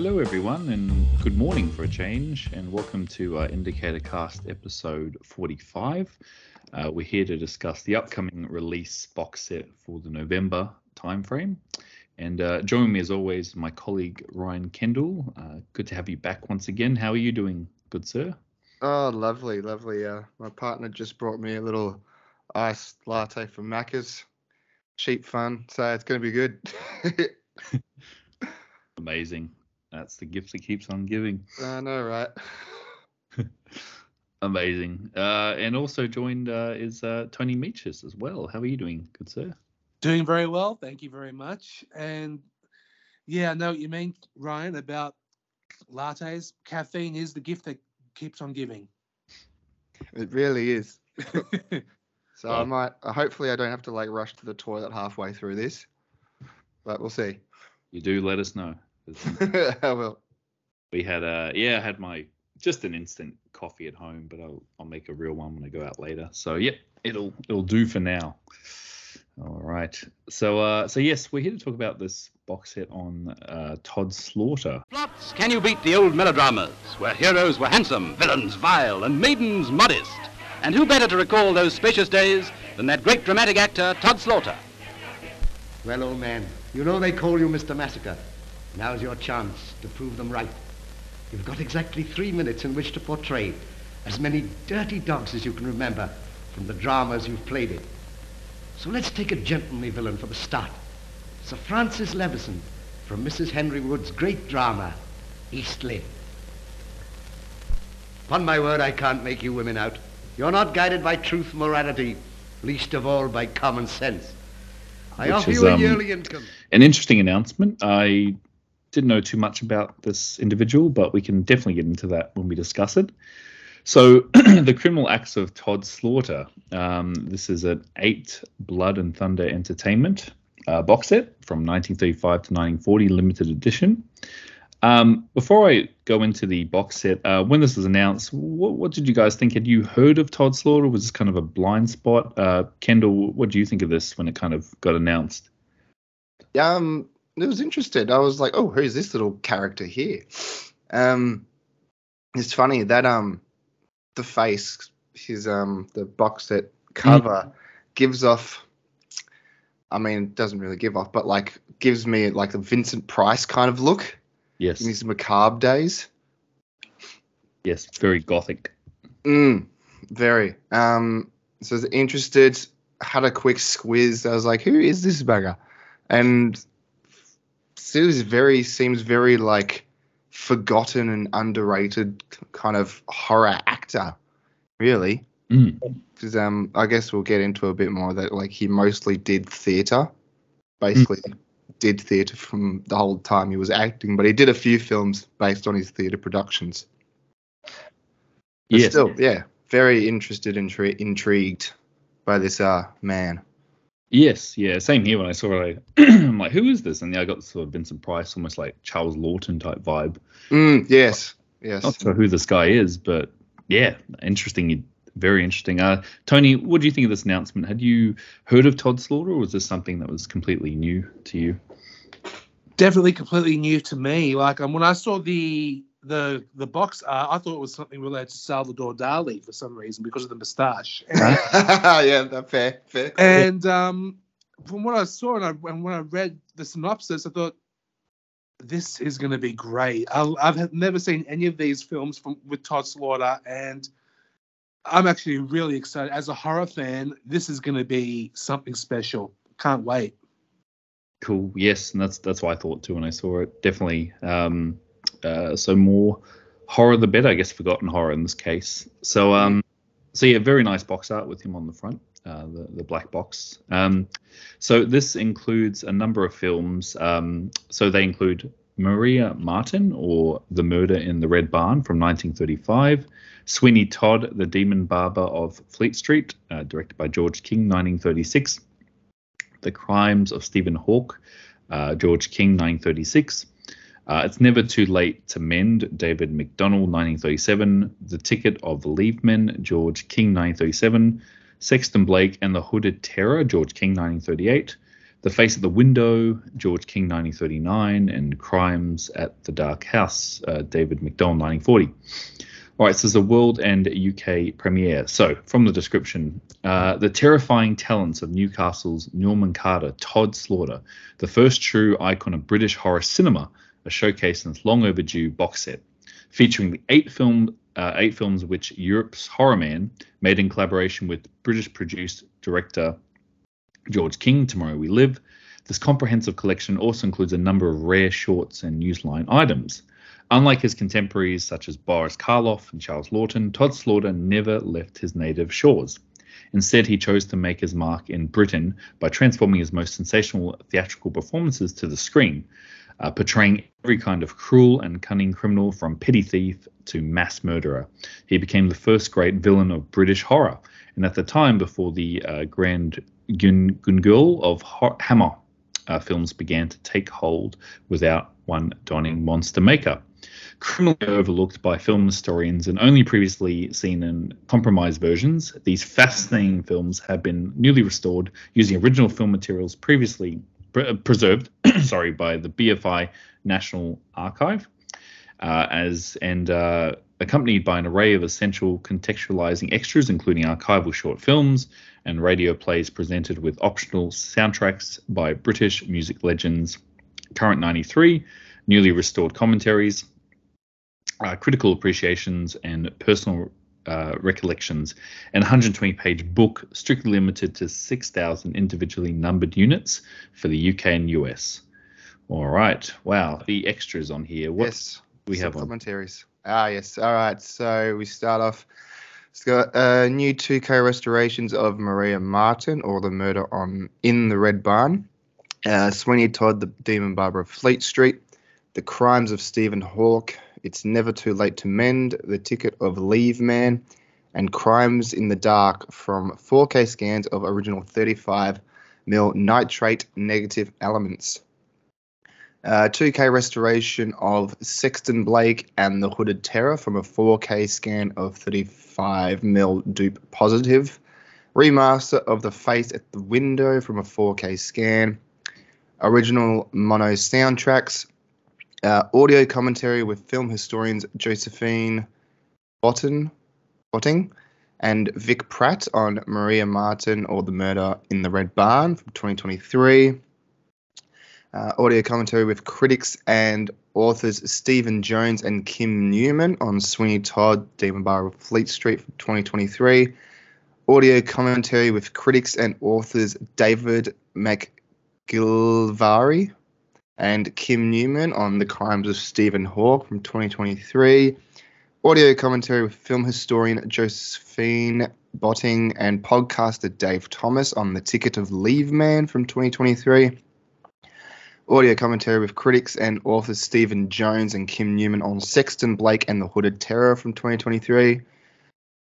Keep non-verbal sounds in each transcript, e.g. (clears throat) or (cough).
Hello, everyone, and good morning for a change, and welcome to uh, Indicator Cast episode 45. Uh, we're here to discuss the upcoming release box set for the November timeframe. And uh, joining me, as always, my colleague Ryan Kendall. Uh, good to have you back once again. How are you doing, good sir? Oh, lovely, lovely. Uh, my partner just brought me a little iced latte from Macca's. Cheap fun, so it's going to be good. (laughs) (laughs) Amazing. That's the gift that keeps on giving. I know, right? (laughs) Amazing. Uh, and also joined uh, is uh, Tony Michas as well. How are you doing, good sir? Doing very well. Thank you very much. And yeah, I know what you mean, Ryan, about lattes. Caffeine is the gift that keeps on giving. It really is. (laughs) So I might. uh, Hopefully, I don't have to like rush to the toilet halfway through this, but we'll see. You do let us know. 'Cause (laughs) I will. we had uh yeah, I had my just an instant coffee at home, but I'll I'll make a real one when I go out later. So yeah, it'll it'll do for now. All right. So uh so yes, we're here to talk about this box set on uh Tod Slaughter. Plots, can you beat the old melodramas, where heroes were handsome, villains vile, and maidens modest? And who better to recall those spacious days than that great dramatic actor, Tod Slaughter? Well, old man, you know they call you Mr. Massacre. Now's your chance to prove them right. You've got exactly three minutes in which to portray as many dirty dogs as you can remember from the dramas you've played in. So let's take a gentlemanly villain for the start. Sir Francis Levison from Mrs. Henry Wood's great drama, East Lynne. Upon my word, I can't make you women out. You're not guided by truth, morality, least of all by common sense. I Which offer is, you a um, yearly income. An interesting announcement. I didn't know too much about this individual, but we can definitely get into that when we discuss it. So, (clears throat) the criminal acts of Tod Slaughter. Um, this is an eight Blood and Thunder Entertainment uh, box set from 1935 to 1940, limited edition. Um, before I go into the box set, uh, when this was announced, what, what did you guys think? Had you heard of Tod Slaughter? Was this kind of a blind spot? Uh, Kendall, what do you think of this when it kind of got announced? Um, it was interested. I was like, oh, who's this little character here? Um, it's funny that um, the face, his um, the box set cover gives off. I mean, it doesn't really give off, but like gives me like a Vincent Price kind of look Yes. in his macabre days. Yes, very gothic. Mm, very. Um, so I was interested, had a quick squiz. I was like, who is this bugger? And seems very seems very like forgotten and underrated kind of horror actor, really. Mm. Because um, I guess we'll get into a bit more that like he mostly did theatre, basically did theatre from the whole time he was acting, but he did a few films based on his theatre productions. But Yes. still, yeah, very interested and intri- intrigued by this uh man. Yes, yeah, same here. When I saw it, (clears throat) I, I'm like, who is this? And yeah, I got sort of Vincent Price, almost like Charles Laughton type vibe. Mm, yes, yes. Not sure who this guy is, but yeah, interesting, very interesting. Uh, Tony, what do you think of this announcement? Had you heard of Tod Slaughter, or was this something that was completely new to you? Definitely completely new to me. Like um, when I saw the the the box art, I thought it was something related to Salvador Dali for some reason because of the moustache. And, (laughs) (laughs) yeah, that fair, fair. and um, from what I saw and, I, and when I read the synopsis, I thought this is going to be great. I, I've never seen any of these films from with Tod Slaughter, and I'm actually really excited. As a horror fan, this is going to be something special. Can't wait. Cool. Yes, and that's that's what I thought too when I saw it. Definitely. Um, uh, so more horror, the better. I guess forgotten horror in this case. So um, so yeah, very nice box art with him on the front, uh, the the black box. Um, so this includes a number of films. Um, so they include Maria Marten or The Murder in the Red Barn from 1935. Sweeney Todd, The Demon Barber of Fleet Street, uh, directed by George King, 1936. The Crimes of Stephen Hawke, uh, George King, 1936. Uh, it's Never Too Late to Mend, David MacDonald, 1937. The Ticket of Leave Man, George King, 1937. Sexton Blake and the Hooded Terror, George King, 1938. The Face at the Window, George King, 1939, and Crimes at the Dark House, uh, David MacDonald, 1940. All right, so there's a world and UK premiere. So, from the description, uh, the terrifying talents of Newcastle's Norman Carter, Tod Slaughter, the first true icon of British horror cinema, are showcased in this long overdue box set, featuring the eight film uh, eight films which Europe's Horror Man made in collaboration with British produced director George King, Tomorrow We Live. This comprehensive collection also includes a number of rare shorts and newsline items. Unlike his contemporaries such as Boris Karloff and Charles Laughton, Tod Slaughter never left his native shores. Instead, he chose to make his mark in Britain by transforming his most sensational theatrical performances to the screen, uh, portraying every kind of cruel and cunning criminal from petty thief to mass murderer. He became the first great villain of British horror, and at the time before the uh, grand Gun- Gungul of Hammer uh, films began to take hold without one donning monster maker. Criminally overlooked by film historians and only previously seen in compromised versions, these fascinating films have been newly restored using original film materials previously pre- preserved (coughs) sorry, by the BFI National Archive, uh, as and uh, accompanied by an array of essential contextualizing extras, including archival short films and radio plays presented with optional soundtracks by British music legends. Current 93, newly restored commentaries, uh, critical appreciations, and personal uh, recollections, and 120 page book strictly limited to 6,000 individually numbered units for the UK and US. All right. Wow. The extras on here. What yes. we have commentaries. Ah, yes. All right. So we start off. It's got uh, new 2K restorations of Maria Marten or the murder on in the Red Barn. Uh, Sweeney Todd, the Demon Barber of Fleet Street. The Crimes of Stephen Hawke. It's Never Too Late to Mend. The Ticket of Leave Man. And Crimes in the Dark from 4K scans of original 35 mil nitrate negative elements. Uh, 2K restoration of Sexton Blake and the Hooded Terror from a 4K scan of 35 mil dupe positive. Remaster of The Face at the Window from a 4K scan. Original mono soundtracks. Uh, audio commentary with film historians Josephine Botten, Botting and Vic Pratt on Maria Marten or the Murder in the Red Barn from 2023 uh, audio commentary with critics and authors Stephen Jones and Kim Newman on Sweeney Todd, Demon Bar of Fleet Street from 2023. Audio commentary with critics and authors David McGillivray and Kim Newman on The Crimes of Stephen Hawke from 2023. Audio commentary with film historian Josephine Botting and podcaster Dave Thomas on The Ticket of Leave Man from 2023 audio commentary with critics and authors Stephen Jones and Kim Newman on Sexton Blake and the Hooded Terror from 2023.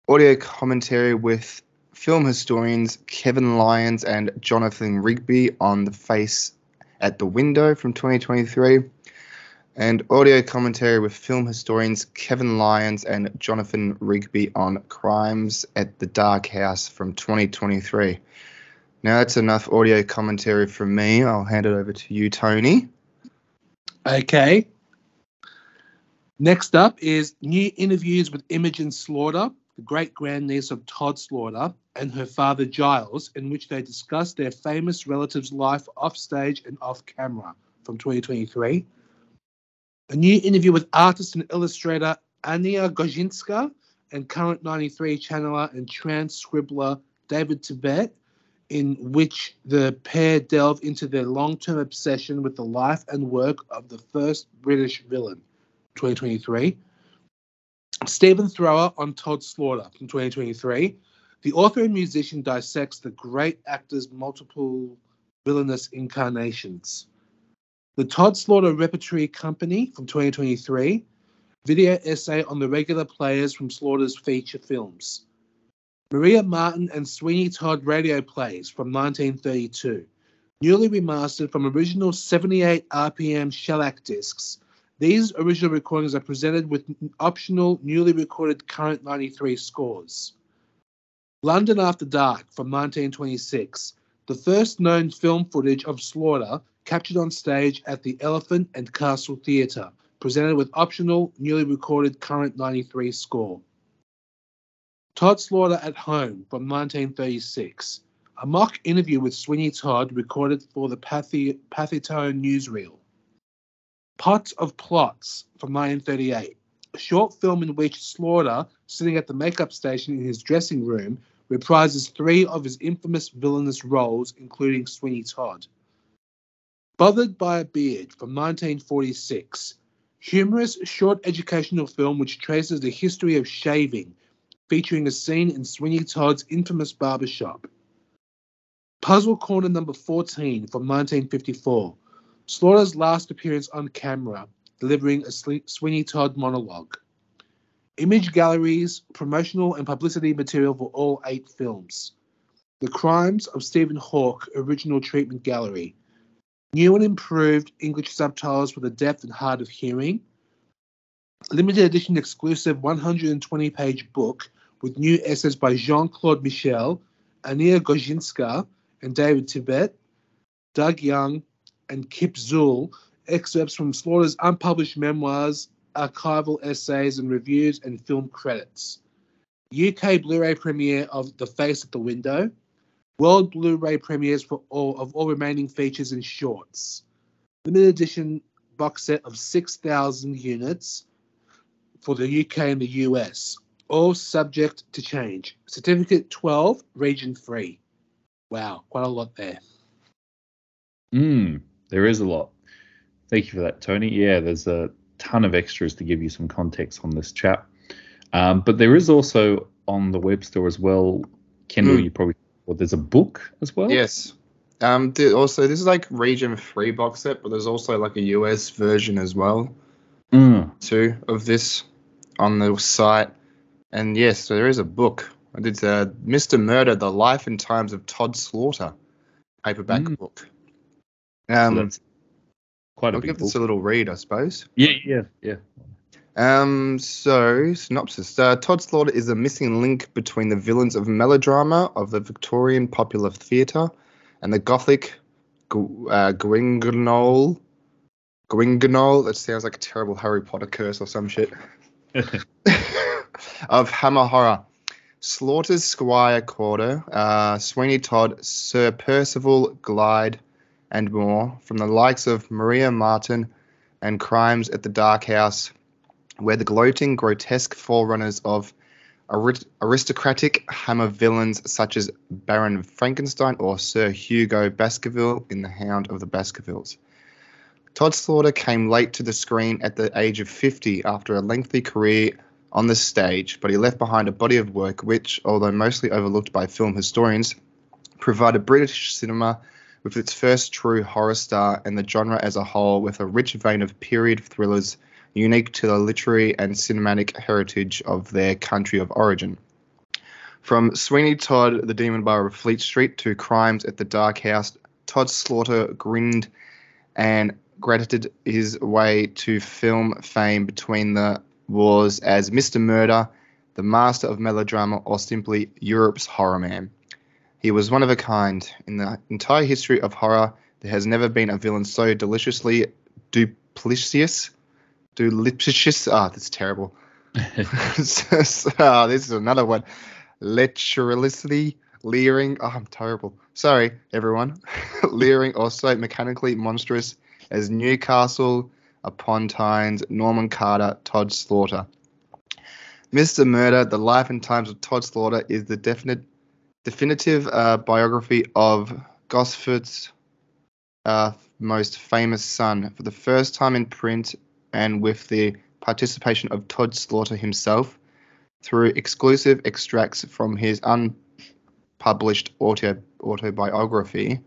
Audio commentary with film historians Kevin Lyons and Jonathan Rigby on The Face at the Window from 2023. And audio commentary with film historians Kevin Lyons and Jonathan Rigby on Crimes at the Dark House from 2023. Now that's enough audio commentary from me. I'll hand it over to you, Tony. Okay. Next up is new interviews with Imogen Slaughter, the great grandniece of Tod Slaughter, and her father Giles, in which they discuss their famous relative's life offstage and off camera from 2023. A new interview with artist and illustrator Ania Gojinska and current 93 channeler and trans scribbler David Tibet, in which the pair delve into their long term obsession with the life and work of the first British villain, 2023. Stephen Thrower on Tod Slaughter from 2023. The author and musician dissects the great actor's multiple villainous incarnations. The Tod Slaughter Repertory Company from 2023. Video essay on the regular players from Slaughter's feature films. Maria Marten and Sweeney Todd radio plays from 1932, newly remastered from original 78 RPM shellac discs. These original recordings are presented with optional, newly recorded current 93 scores. London After Dark from 1926, the first known film footage of slaughter captured on stage at the Elephant and Castle Theatre, presented with optional, newly recorded current 93 score. Tod Slaughter at Home from 1936, a mock interview with Sweeney Todd recorded for the Pathy- Pathetone newsreel. Pots of Plots from 1938, a short film in which Slaughter, sitting at the makeup station in his dressing room, reprises three of his infamous villainous roles, including Sweeney Todd. Bothered by a Beard from 1946, humorous short educational film which traces the history of shaving, featuring a scene in Sweeney Todd's infamous barbershop. Puzzle Corner number 14 from 1954, Slaughter's last appearance on camera, delivering a Sweeney Todd monologue. Image galleries, promotional and publicity material for all eight films. The Crimes of Stephen Hawke Original Treatment Gallery. New and improved English subtitles for the deaf and hard of hearing. Limited edition exclusive 120 page book with new essays by Jean Claude Michel, Ania Gojinska, and David Tibet, Doug Young, and Kip Zuhl, excerpts from Slaughter's unpublished memoirs, archival essays and reviews, and film credits. UK Blu-ray premiere of The Face at the Window. World Blu-ray premieres for all of all remaining features and shorts. Limited edition box set of 6,000 units for the UK and the US. All subject to change. Certificate 12, region 3. Wow, quite a lot there. Mm, there is a lot. Thank you for that, Tony. Yeah, there's a ton of extras to give you some context on this chap. Um, but there is also on the web store as well, Kendall, mm. you probably, well, there's a book as well. Yes. Um, also, this is like region three box set, but there's also like a US version as well, mm. too, of this on the site. And yes, so there is a book. It's uh, Mr. Murder: The Life and Times of Tod Slaughter, paperback mm. book. Um, so quite a I'll give book. this a little read, I suppose. Yeah, yeah, yeah. Um, so synopsis: uh, Tod Slaughter is a missing link between the villains of melodrama of the Victorian popular theatre and the Gothic gu- uh, Gwyngnol. Gwyngnol. That sounds like a terrible Harry Potter curse or some shit. (laughs) of Hammer horror. Slaughter's Squire Corder, uh, Sweeney Todd, Sir Percival Glyde, and more from the likes of Maria Marten and Crimes at the Dark House, where the gloating, grotesque forerunners of aristocratic hammer villains such as Baron Frankenstein or Sir Hugo Baskerville in The Hound of the Baskervilles. Tod Slaughter came late to the screen at the age of 50 after a lengthy career on the stage, but he left behind a body of work which, although mostly overlooked by film historians, provided British cinema with its first true horror star and the genre as a whole with a rich vein of period thrillers unique to the literary and cinematic heritage of their country of origin. From Sweeney Todd, The Demon Bar of Fleet Street, to Crimes at the Dark House, Tod Slaughter grinned and graduated his way to film fame between the wars as Mr. Murder, the master of melodrama, or simply Europe's horror man. He was one of a kind. In the entire history of horror, there has never been a villain so deliciously duplicitous. Duplicitous. Ah, oh, that's terrible. (laughs) (laughs) oh, this is another one. Lecheriously leering. Oh, I'm terrible. Sorry, everyone. (laughs) leering or so mechanically monstrous as Newcastle upon Tyne's Norman Carter Tod Slaughter. Mr. Murder, The Life and Times of Tod Slaughter is the definite definitive uh, biography of Gosforth's uh, most famous son for the first time in print and with the participation of Tod Slaughter himself through exclusive extracts from his unpublished auto, autobiography.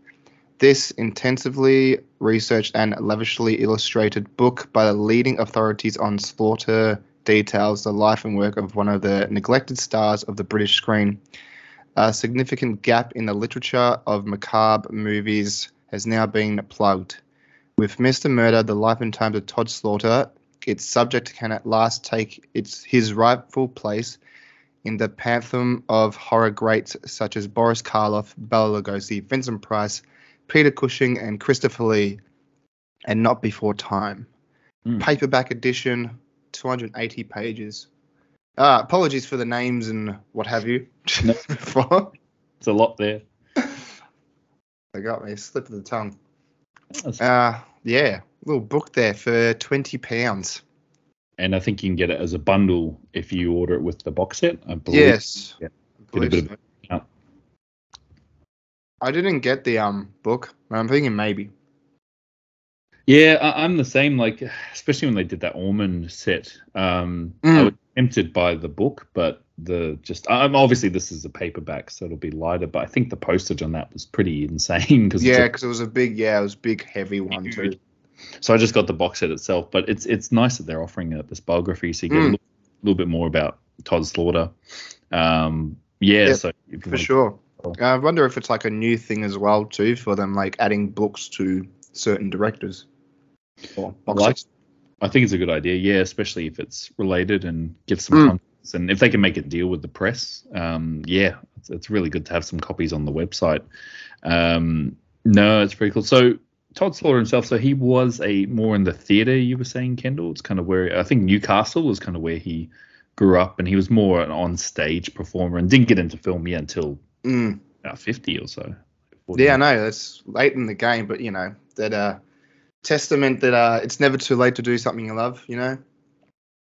This intensively researched and lavishly illustrated book by the leading authorities on slaughter details the life and work of one of the neglected stars of the British screen a significant gap in the literature of macabre movies has now been plugged. With Mr. Murder, The Life and Times of Tod Slaughter, its subject can at last take its his rightful place in the pantheon of horror greats such as Boris Karloff, Bela Lugosi, Vincent Price, Peter Cushing, and Christopher Lee, and not before time. Mm. Paperback edition, 280 pages. Uh, apologies for the names and what have you. No. (laughs) It's a lot there. (laughs) They got me, slip of the tongue. Uh, yeah, little book there for 20 pounds. and I think you can get it as a bundle if you order it with the box set. I believe. Yes. Yeah. I Get a believe bit so. I didn't get the um book, but I'm thinking maybe. Yeah, I, I'm the same. Like, (sighs) especially when they did that almond set, um, I Mm. Tempted by the book, but the just I'm obviously this is a paperback, so it'll be lighter. But I think the postage on that was pretty insane because Yeah, because it was a big, yeah, it was a big, heavy one too. So I just got the box set itself, but it's it's nice that they're offering it, this biography, so you get a Mm. little, little bit more about Tod Slaughter. Um, yeah, Yeah, so For sure. I wonder if it's like a new thing as well too for them, like adding books to certain directors. Or box Like- sets. I think it's a good idea, yeah, especially if it's related and gives some Mm. context. And if they can make a deal with the press, um, yeah, it's, it's really good to have some copies on the website. Um, no, it's pretty cool. So Tod Slaughter himself, so he was a more in the theater. You were saying, Kendall. It's kind of where I think Newcastle was kind of where he grew up, and he was more an on-stage performer and didn't get into film yet until Mm. about fifty or so. Yeah, I know that's late in the game, but you know that uh, testament that uh, it's never too late to do something you love. You know,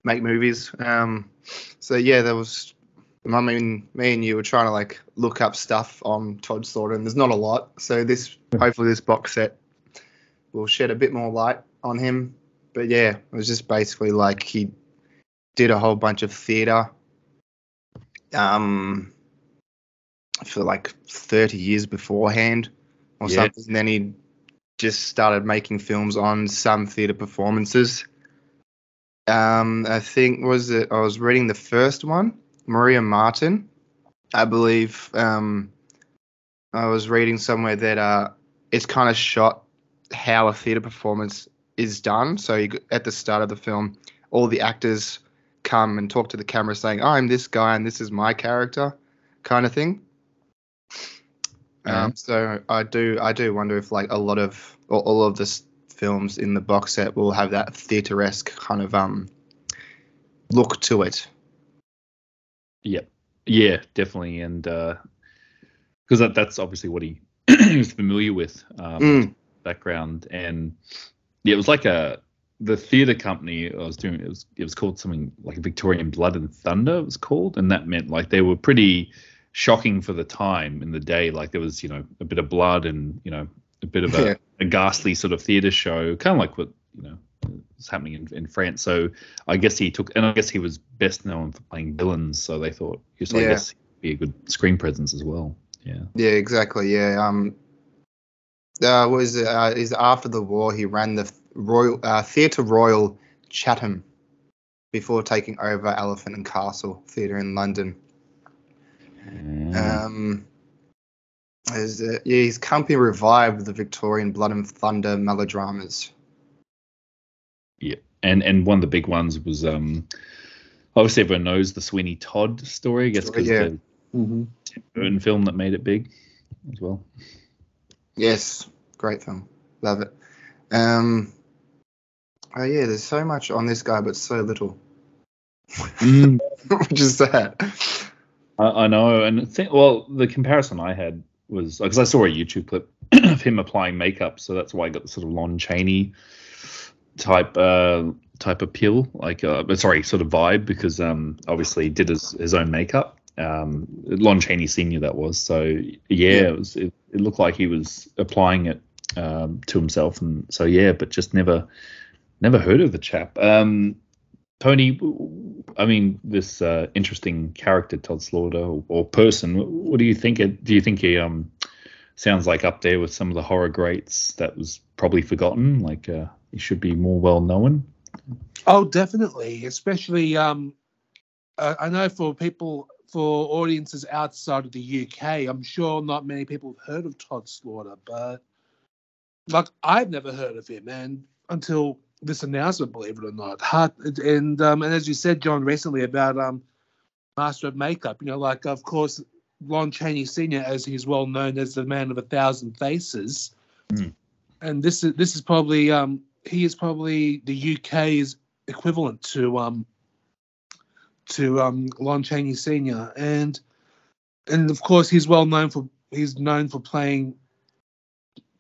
make movies. Um, so yeah, there was. I mean, me and you were trying to like look up stuff on Tod Slaughter, and there's not a lot. So this, hopefully, this box set will shed a bit more light on him. But yeah, it was just basically like he did a whole bunch of theater. Um, for like 30 years beforehand or Yeah. something. And then he just started making films on some theater performances. Um, I think was it I was reading the first one, Maria Marten, I believe. Um, I was reading somewhere that uh, it's kind of shot how a theater performance is done. So you, at the start of the film, all the actors come and talk to the camera, saying, "I'm this guy and this is my character," kind of thing. Yeah. Um, so I do I do wonder if like a lot of or all of the films in the box set will have that theater-esque kind of um look to it. Yep. Yeah, definitely, and because that, that's obviously what he, (clears throat) he was familiar with. Um, Mm. background and yeah it was like a the theater company I was doing it was it was called something like Victorian Blood and Thunder it was called and that meant like they were pretty shocking for the time in the day like there was you know a bit of blood and you know a bit of a, Yeah. a ghastly sort of theater show kind of like what you know was happening in, in France so I guess he took and I guess he was best known for playing villains so they thought so I guess he'd be a good screen presence as well yeah Yeah, exactly. Yeah. Um. Uh, was uh, is after the war he ran the Royal uh, Theatre Royal Chatham before taking over Elephant and Castle Theatre in London. Mm. Um. Is it, yeah, his company revived the Victorian Blood and Thunder melodramas. Yeah, and and one of the big ones was um obviously everyone knows the Sweeney Todd story, I guess because Yeah. the Tim Burton film that made it big as well. Yes, great film. Love it. Um. Oh yeah, there's so much on this guy, but so little, (laughs) which is sad. I, I know, and think well the comparison I had was because I saw a YouTube clip (clears throat) of him applying makeup, so that's why I got the sort of Lon Chaney type uh type appeal, like uh sorry, sort of vibe because um obviously he did his his own makeup. Um, Lon Chaney Senior that was so yeah, it was it, it looked like he was applying it um to himself and so yeah, but just never never heard of the chap. Um, Tony, I mean, this uh, interesting character, Tod Slaughter, or, or person. What, do you think? It, do you think he um sounds like up there with some of the horror greats that was probably forgotten? Like uh, he should be more well known. Oh, definitely. Especially, um, uh, I know for people, for audiences outside of the UK, I'm sure not many people have heard of Tod Slaughter, but like I've never heard of him, and until this announcement, believe it or not. And um, and as you said, John, recently about um master of makeup. You know, like of course Lon Chaney Sr. as he's well known as the man of a thousand faces. Mm. And this is this is probably um he is probably the UK's equivalent to um to um Lon Chaney Sr. and and of course he's well known for he's known for playing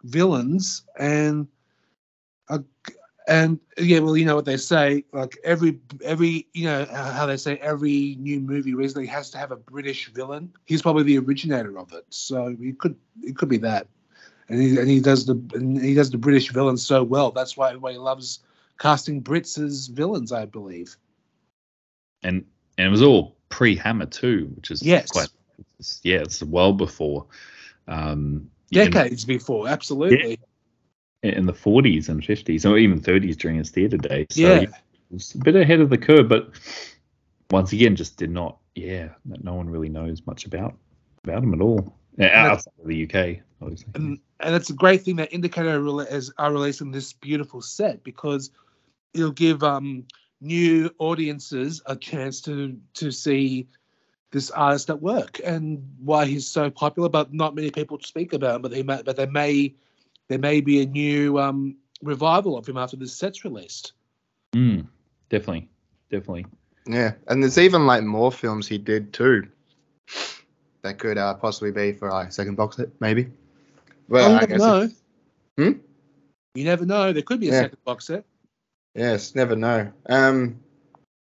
villains and uh, and yeah well you know what they say like every every you know how they say every new movie recently has to have a british villain. He's probably the originator of it. So he could it could be that. And he and he does the and he does the british villain so well. That's why everybody loves casting brits as villains i believe. And and it was all pre-Hammer too, which is Yes. quite yeah, it's well before um decades before absolutely in, the 40s and 50s or even 30s during his theater days. So yeah was a bit ahead of the curve, but once again, just did not. Yeah, no no one really knows much about about him at all Uh, outside of the UK, obviously. and and it's a great thing that Indicator is, are releasing this beautiful set because it'll give um, new audiences a chance to to see this artist at work and why he's so popular. But not many people speak about him. But they may, but there may there may be a new um, revival of him after this set's released. Mm, definitely, definitely. Yeah, and there's even like more films he did too. That could uh, possibly be for like second box set, maybe. Well, you I never guess know. Hmm? You never know. There could be a Yeah. second box set. yes, never know. Um,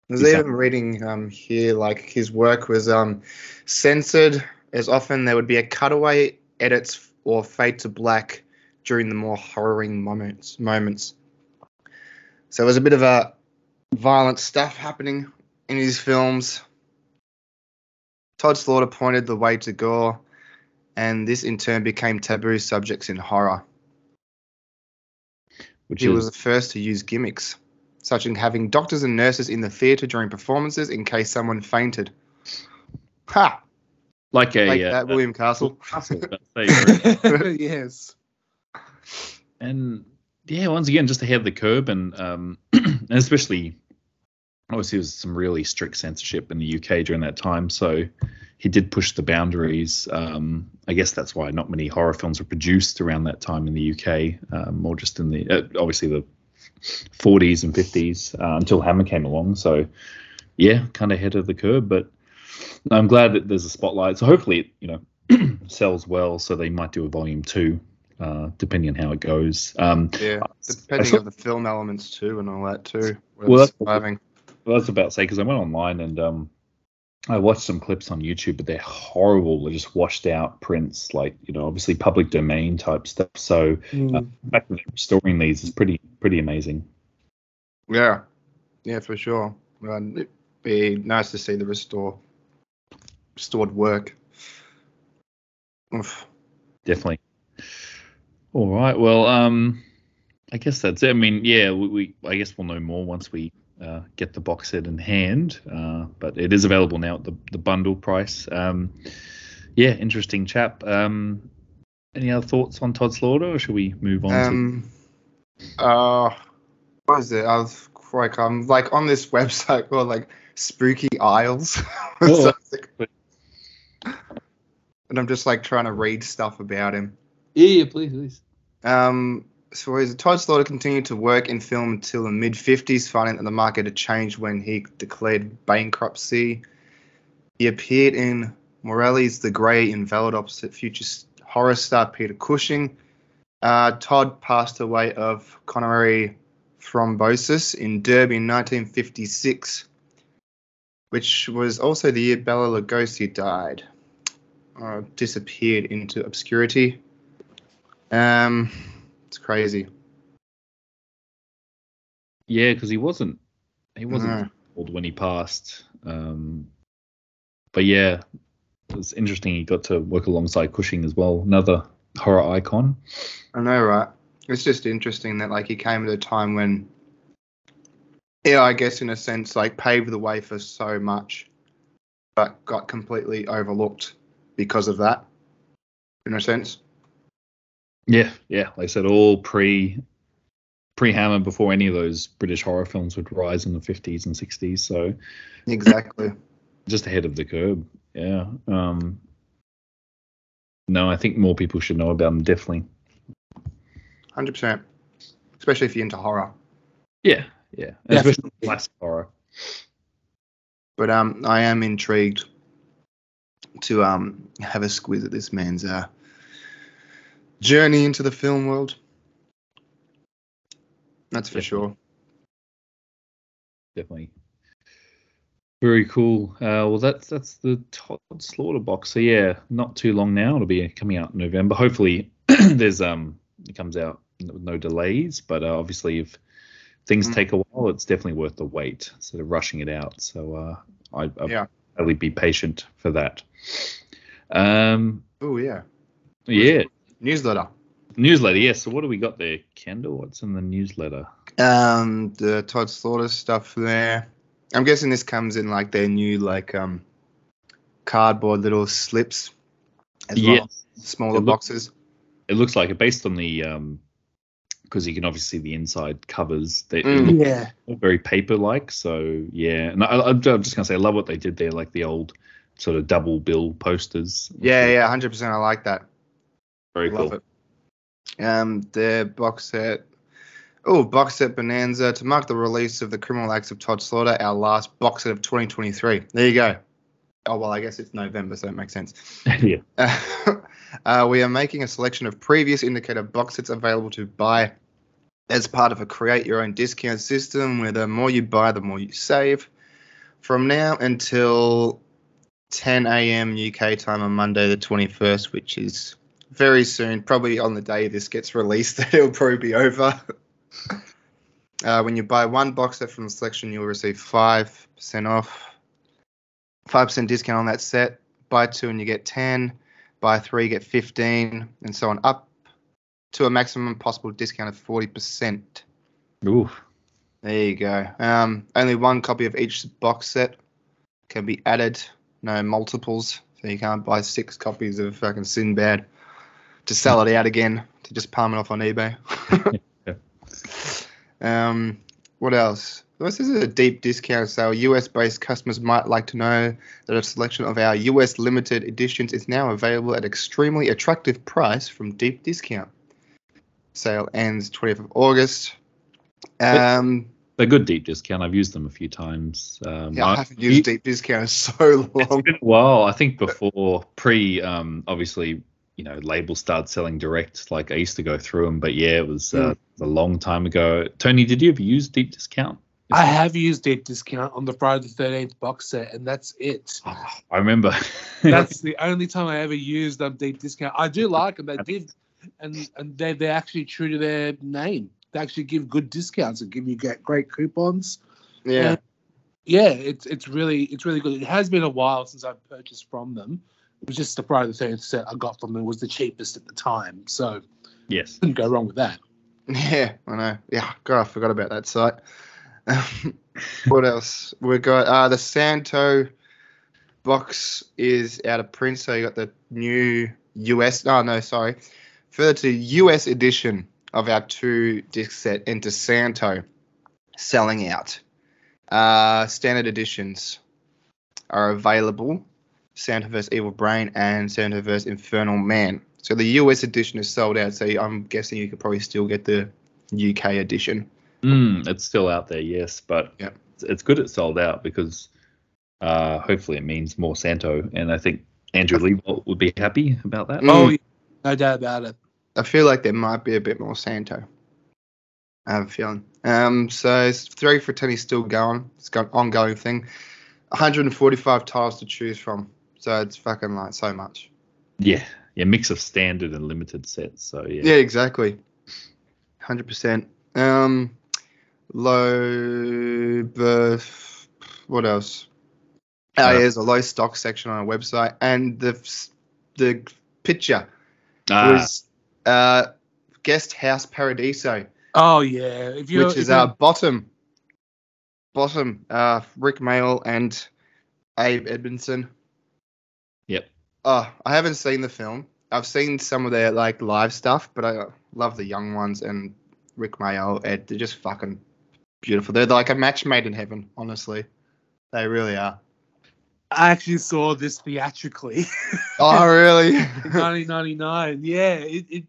there's Exactly. even reading um here like his work was um censored as often there would be a cutaway edits or fade to black during the more horroring moments moments. So there's a bit of a violent stuff happening in his films. Tod Slaughter pointed the way to gore, and this in turn became taboo subjects in horror. Which He is was the first to use gimmicks, such as having doctors and nurses in the theatre during performances in case someone fainted. Ha! like a Like uh, that, William Castle. Castle, (laughs) yes. And yeah, once again, just ahead of the curve, and um, (clears throat) and especially obviously there was some really strict censorship in the UK during that time, so he did push the boundaries. Um, I guess that's why not many horror films were produced around that time in the UK, um, more just in the uh, obviously the 40s and 50s uh, until Hammer came along. So yeah, kind of ahead of the curve, but I'm glad that there's a spotlight. So hopefully, it, you know, (clears throat) sells well. So they might do a volume two, uh, depending on how it goes. Um, Yeah, depending saw- on the film elements too and all that too. Well, Well, that's- surviving. Well, I was about to say because I went online and um, I watched some clips on YouTube, but they're horrible. They're just washed out prints, like you know, obviously public domain type stuff. So Mm. the fact that they're restoring these is pretty pretty amazing. Yeah, yeah, for sure. Well, it'd be nice to see the restore restored work. Oof. Definitely. All right. Well, um, I guess that's it. I mean, yeah, we, we I guess we'll know more once we uh, get the box set in hand. Uh, but it is available now at the the bundle price. Um, yeah, interesting chap. Um, any other thoughts on Tod Slaughter, or should we move on? to Um, uh, what is it? I was like, I'm like on this (laughs) website called like Spooky Isles. Oh. (laughs) So it's like- and I'm just like trying to read stuff about him. Yeah, yeah, please, please. Um, so his Tod Slaughter continued to work in film until the mid 50s, finding that the market had changed when he declared bankruptcy. He appeared in Morelli's The Grey, invalid opposite future horror star Peter Cushing. Uh, Tod passed away of coronary thrombosis in Derby in 1956, which was also the year Bela Lugosi died. Uh, disappeared into obscurity. Um, it's crazy. Yeah, because he wasn't he wasn't old when he passed. Um, but yeah, it was interesting. He got to work alongside Cushing as well, another horror icon. I know, right? It's just interesting that like he came at a time when, yeah, I guess in a sense, like paved the way for so much, but got completely overlooked because of that. In a sense. Yeah, yeah. Like I said, all pre pre Hammer before any of those British horror films would rise in the fifties and sixties. So Exactly. (clears throat) just ahead of the curve. Yeah. Um, no, I think more people should know about them. Definitely. Hundred percent. Especially if you're into horror. Yeah. Yeah. Especially classic horror. But um, I am intrigued to um have a squiz at this man's uh journey into the film world. That's for Definitely. sure. Definitely. Very cool. Uh, well, that's that's the Tod Slaughter box. So yeah, not too long now. It'll be coming out in November. Hopefully, (clears throat) there's um it comes out with no delays. But uh, obviously, if things Mm. take a while, it's definitely worth the wait instead of rushing it out. So uh, I I'll Yeah. probably be patient for that. Um, Oh yeah. yeah, Newsletter. newsletter. Yeah. So what do we got there, Kendall? What's in the newsletter? Um, the Tod Slaughter stuff there. I'm guessing this comes in like their new like um cardboard little slips as Yeah. well, smaller It look- boxes. It looks like it based on the um because you can obviously see the inside covers. They, it Mm. look Yeah. very paper like. So yeah, and I, I- I'm just gonna say I love what they did there, like the old sort of double bill posters. Yeah, yeah, hundred percent. I like that. Very Love cool. it. Um, the box set. Oh, box set bonanza to mark the release of the criminal acts of Tod Slaughter, our last box set of 2023. There you go. Oh well, I guess it's November, so it makes sense. (laughs) (laughs) yeah, uh, we are making a selection of previous indicator box sets available to buy as part of a create your own discount system where the more you buy, the more you save. From now until 10 a.m. UK time on Monday, the 21st, which is very soon, probably on the day this gets released, (laughs) it'll probably be over. Uh, when you buy one box set from the selection, you'll receive 5% off, 5% discount on that set. Buy two and you get 10 buy three, you get 15, and so on, up to a maximum possible discount of 40%. Oof. There you go. Um, only one copy of each box set can be added, no multiples. So you can't buy six copies of fucking Sinbad to sell it out again, to just palm it off on eBay. (laughs) um, what else? This is a deep discount sale. US based customers might like to know that a selection of our US limited editions is now available at extremely attractive price from deep discount. Sale ends 20th of August. Um, They're good deep discount. I've used them a few times. Um, yeah, I I- haven't used deep discount in so (laughs) It's long. been a while. I think before pre, um, obviously, you know, labels started selling direct. Like I used to go through them, but yeah, it was uh, a long time ago. Tony, did you ever use deep discount? I have used deep discount on the Friday the Thirteenth box set, and that's it. I remember. (laughs) That's the only time I ever used um, deep discount. I do like them. They did, and and they they're actually true to their name. They actually give good discounts and give you get great coupons. Yeah. Yeah, it's it's really it's really good. It has been a while since I've purchased from them. It was just the Friday the Thirteenth set I got from them was the cheapest at the time, so yes. couldn't go wrong with that. Yeah, I know. Yeah, God, I forgot about that site. (laughs) what else? We got uh, the Santo box is out of print, so you got the new US. Oh no, sorry. Further to US edition of our two disc set into Santo, selling out. Uh, standard editions are available. Santo vs. Evil Brain and Santo vs. Infernal Man. So the US edition is sold out. So I'm guessing you could probably still get the UK edition. Mm, it's still out there, yes, but Yep. it's, it's good it's sold out because uh, hopefully it means more Santo, and I think Andrew Lee would be happy about that. Mm. Oh, no doubt about it. I feel like there might be a bit more Santo. I have a feeling. Um, so it's three for ten is still going. It's got an ongoing thing. 145 tiles to choose from. So it's fucking like so much. Yeah, yeah, mix of standard and limited sets. So yeah, Yeah, exactly. 100%. Um, low birth. What else? Oh, Uh, yeah, there's a low stock section on our website, and the the picture Ah, was uh, guest house paradiso. Oh yeah, if you which is our bottom bottom uh Rik Mayall and Ade Edmondson Yep. oh i haven't seen the film i've seen some of their like live stuff but i love the young ones and Rik Mayall ed they're just fucking beautiful they're like a match made in heaven honestly they really are I actually saw this theatrically (laughs) Oh, really? in 1999. Yeah, it, it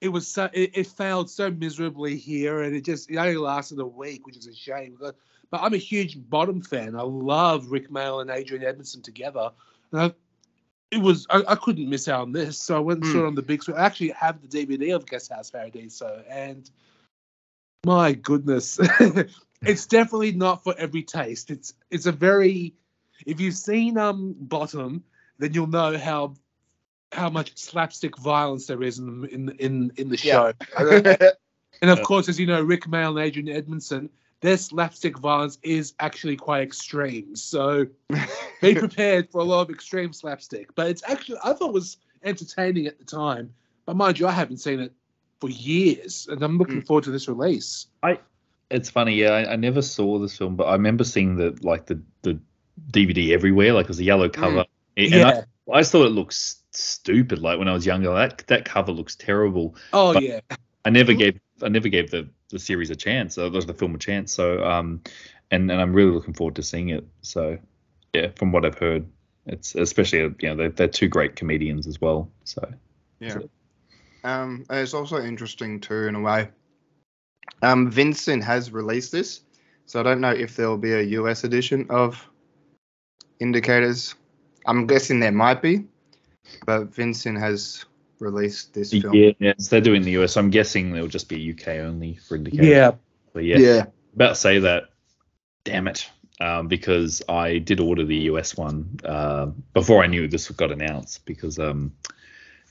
it was so it, it failed so miserably here, and it just it only lasted a week, which is a shame. But, but I'm a huge Bottom fan. I love Rik Mayall and Adrian Edmondson together, and I, it was I, I couldn't miss out on this, so I went and saw it on the big screen. I actually have the DVD of Guest House Paradiso, and my goodness, (laughs) it's definitely not for every taste. It's it's a very if you've seen um Bottom, then you'll know how how much slapstick violence there is in in in, in the show. Yeah. (laughs) And of course, as you know, Rik Mayall and Adrian Edmondson, their slapstick violence is actually quite extreme. So be (laughs) prepared for a lot of extreme slapstick. But it's actually I thought it was entertaining at the time. But mind you, I haven't seen it for years, and I'm looking Mm. forward to this release. I It's funny, yeah. I, I never saw this film, but I remember seeing the like the the DVD everywhere. Like it was a yellow cover, and yeah. I, I just thought it looked stupid. Like when I was younger, that that cover looks terrible. oh but- yeah. I never gave I never gave the the series a chance. Or the film a chance. So um, and and I'm really looking forward to seeing it. So yeah, from what I've heard, it's especially you know they're, they're two great comedians as well. So Yeah. Um, it's also interesting too, in a way. Um, Vincent has released this, so I don't know if there will be a US edition of Indicators. I'm guessing there might be, but Vincent has released this film. yeah, yes, they're doing the US. I'm guessing it'll just be UK only for indicator. Yeah. But yeah, yeah. about to say that. Damn it. Um, because I did order the US one uh, before I knew this got announced because um,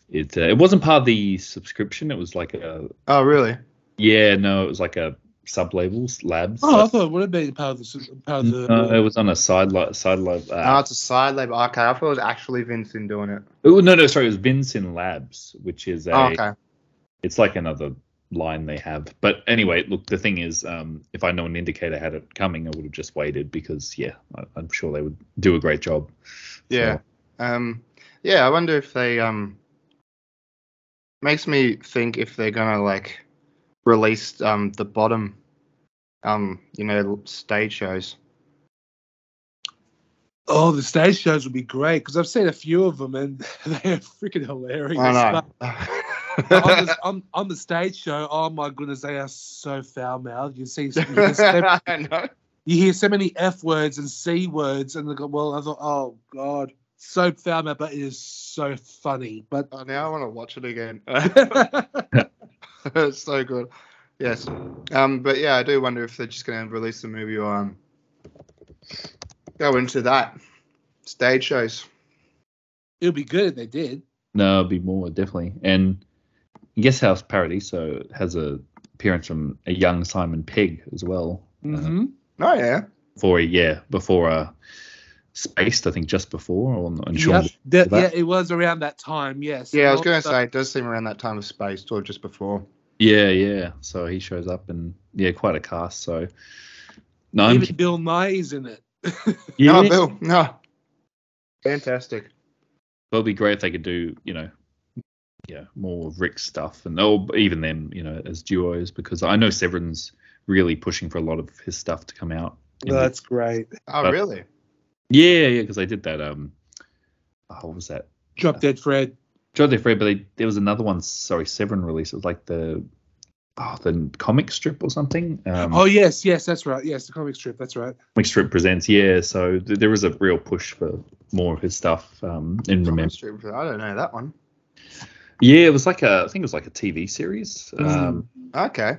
it uh, it wasn't part of the subscription. It was like a Oh, really? yeah no, it was like a sub labels labs. Oh, I thought it would have been part of the part of the. no, it was on a side li- side lab. Oh, Uh, it's a side label. Okay, I thought it was actually Vincent doing it. oh, no, no, sorry, it was Vincent Labs, which is a Oh, okay. it's like another line they have. But anyway, look, the thing is, um, if I know an indicator had it coming, I would have just waited because yeah, I, I'm sure they would do a great job. Yeah. So, Um, yeah, I wonder if they um makes me think if they're gonna like release um the bottom um you know stage shows. Oh, the stage shows would be great because I've seen a few of them and (laughs) they are freaking hilarious. I know. (laughs) On, the, on, on the stage show, oh my goodness, they are so foul mouthed. You see, you hear, so, (laughs) you hear so many f words and c words, and they go, well, I thought, oh god, so foul mouthed, but it is so funny. But Oh, now I want to watch it again. It's (laughs) so good. Yes. Um, but yeah, I do wonder if they're just gonna release the movie or um go into that stage shows. it would be good if they did. no, it'd be more definitely. And Guest House Paradiso has a appearance from a young Simon Pegg as well. Uh, Mm-hmm. Oh yeah. before yeah, before uh, Spaced, I think just before. Or, and Shaun yeah, that- that- yeah, it was around that time. Yes. Yeah, I was gonna uh, say it does seem around that time of space or just before. Yeah, yeah. So he shows up and yeah, quite a cast. So no, I'm, even Bill Nighy's in it. (laughs) yeah, No, Bill. No. Fantastic. it'd be great if they could do you know, yeah, more of Rik's stuff and or even them you know as duos because I know Severin's really pushing for a lot of his stuff to come out. in the- That's great. Oh But- really? Yeah, yeah, because they did that. Um, oh, what was that? Drop Dead Fred. Joe Dead Fred, but they, there was another one. Sorry, Severin release. It was like the oh the comic strip or something. Um, Oh yes, yes, that's right. Yes, the comic strip. That's right. comic strip presents. Yeah, so th- there was a real push for more of his stuff. Um, in remember. I don't know that one. Yeah, it was like a. I think it was like a TV series. Um, Okay.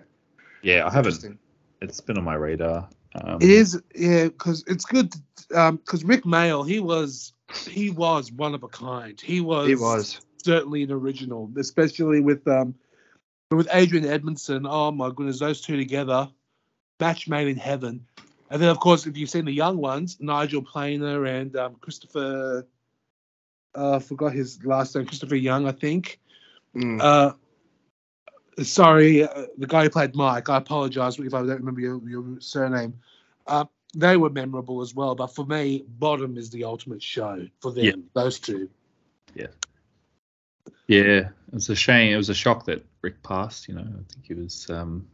yeah, I haven't. It's been on my radar. Um, It is, yeah, because it's good. Because Rik Mayall, he was, he was one of a kind. He was, He was. certainly an original, especially with um, with Adrian Edmondson. Oh my goodness, those two together, match made in heaven. And then, of course, if you've seen the young ones, Nigel Planer and um, Christopher, uh, I forgot his last name, Christopher Young, I think. Mm. Uh, sorry, uh, the guy who played Mike. I apologize if I don't remember your, your surname. Uh, they were memorable as well, but for me, Bottom is the ultimate show for them. Yeah. Those two. Yeah, it was a shame. It was a shock that Rick passed. You know, I think it was um,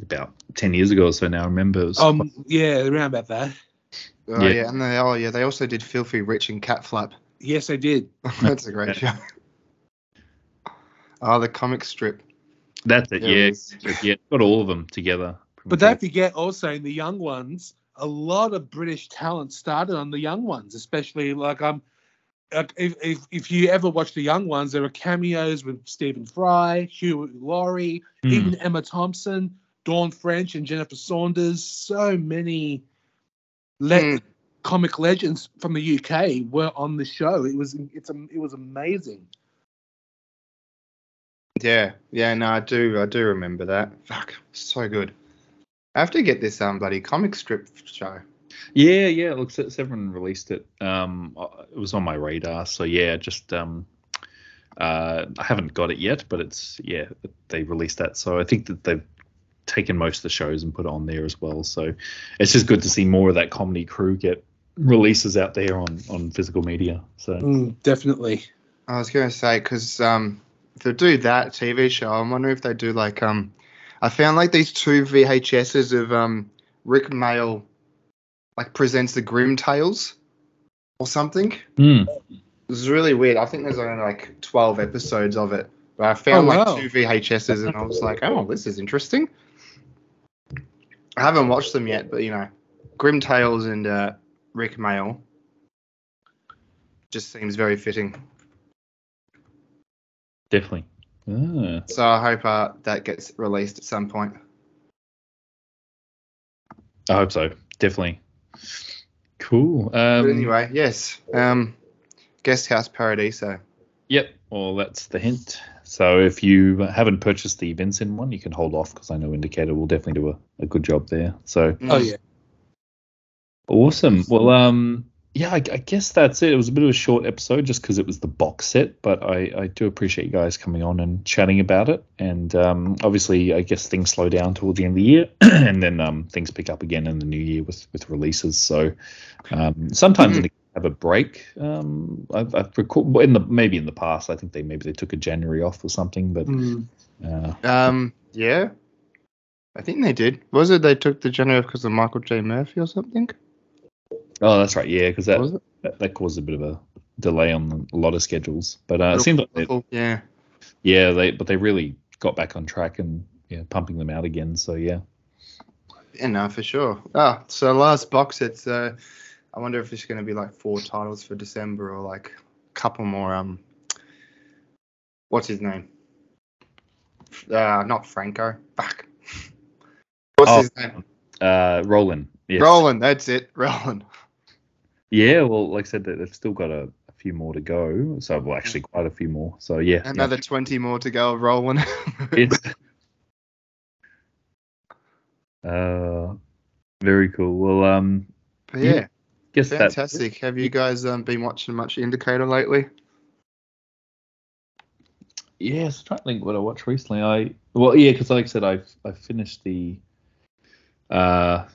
about ten years ago or so now. I remember. It was Um, yeah, around about that. Oh Yeah. yeah. and they oh yeah, they also did Filthy Rich and Cat Flap. Yes, they did. (laughs) That's a great show. Oh, (laughs) the comic strip. That's it. Yeah, Yeah. Got all of them together. But don't forget also in the young ones, a lot of British talent started on the young ones, especially like um if, if if you ever watch the young ones, there are cameos with Stephen Fry, Hugh Laurie, Hmm. even Emma Thompson, Dawn French, and Jennifer Saunders. So many le- Hmm. comic legends from the UK were on the show. It was it's a, it was amazing. Yeah, yeah, no, I do, I do remember that. Fuck, so good. I have to get this um bloody comic strip show. Yeah, yeah. Look, Se- Severin released it. Um, uh, it was on my radar. So yeah, just um, uh, I haven't got it yet, but it's yeah, they released that. So I think that they've taken most of the shows and put it on there as well. So it's just good to see more of that comedy crew get releases out there on on physical media. So Mm, definitely. I was gonna say because um they do that TV show, I'm wondering if they do like um I found like these two VHSs of um Rik Mayall like presents the Grim Tales or something. It was really weird. I think there's only like 12 episodes of it. But I found Oh, like wow. two VHSs and I was like, oh, this is interesting. I haven't watched them yet, but you know, Grim Tales and uh, Rik Mayall just seems very fitting. Definitely. Ah. So I hope uh, that gets released at some point. I hope so. Definitely. Cool. Um, but anyway, yes. Um, Guest House Paradiso. Yep. Well, that's the hint. So if you haven't purchased the Vincent one, you can hold off because I know Indicator will definitely do a, a good job there. So Oh yeah. awesome. Well, um, yeah, I, I guess that's it. It was a bit of a short episode just because it was the box set, but I, I do appreciate you guys coming on and chatting about it. And um, obviously, I guess things slow down toward the end of the year, (clears throat) and then um, things pick up again in the new year with with releases. So um, sometimes Mhm. they have a break. Um, I've, I've recalled in the maybe in the past. I think they maybe they took a January off or something, but Mm. uh, Um, yeah. I think they did. Was it they took the January off because of Michael J. Murphy or something? Oh, that's right, yeah, because that, that that caused a bit of a delay on a lot of schedules. But uh, it seems like they, Yeah. yeah, they but they really got back on track and yeah, pumping them out again. So yeah, Yeah, no, for sure. Ah, so last box it's uh I wonder if it's gonna be like four titles for December or like a couple more um what's his name? Uh not Franco. Fuck. What's Oh, his name? uh, Roland. Yes. Roland, that's it. Roland. Yeah, well, like I said, they- they've still got a, a few more to go. So well, actually, quite a few more. So yeah, yeah. Another twenty more to go of Roland. It's (laughs) uh, very cool. Well, um, But yeah, guess that's fantastic. Have you guys um, been watching much Indicator lately? Yes, I'm trying to think what I watched recently. I well, yeah, because like I said, I've I finished the uh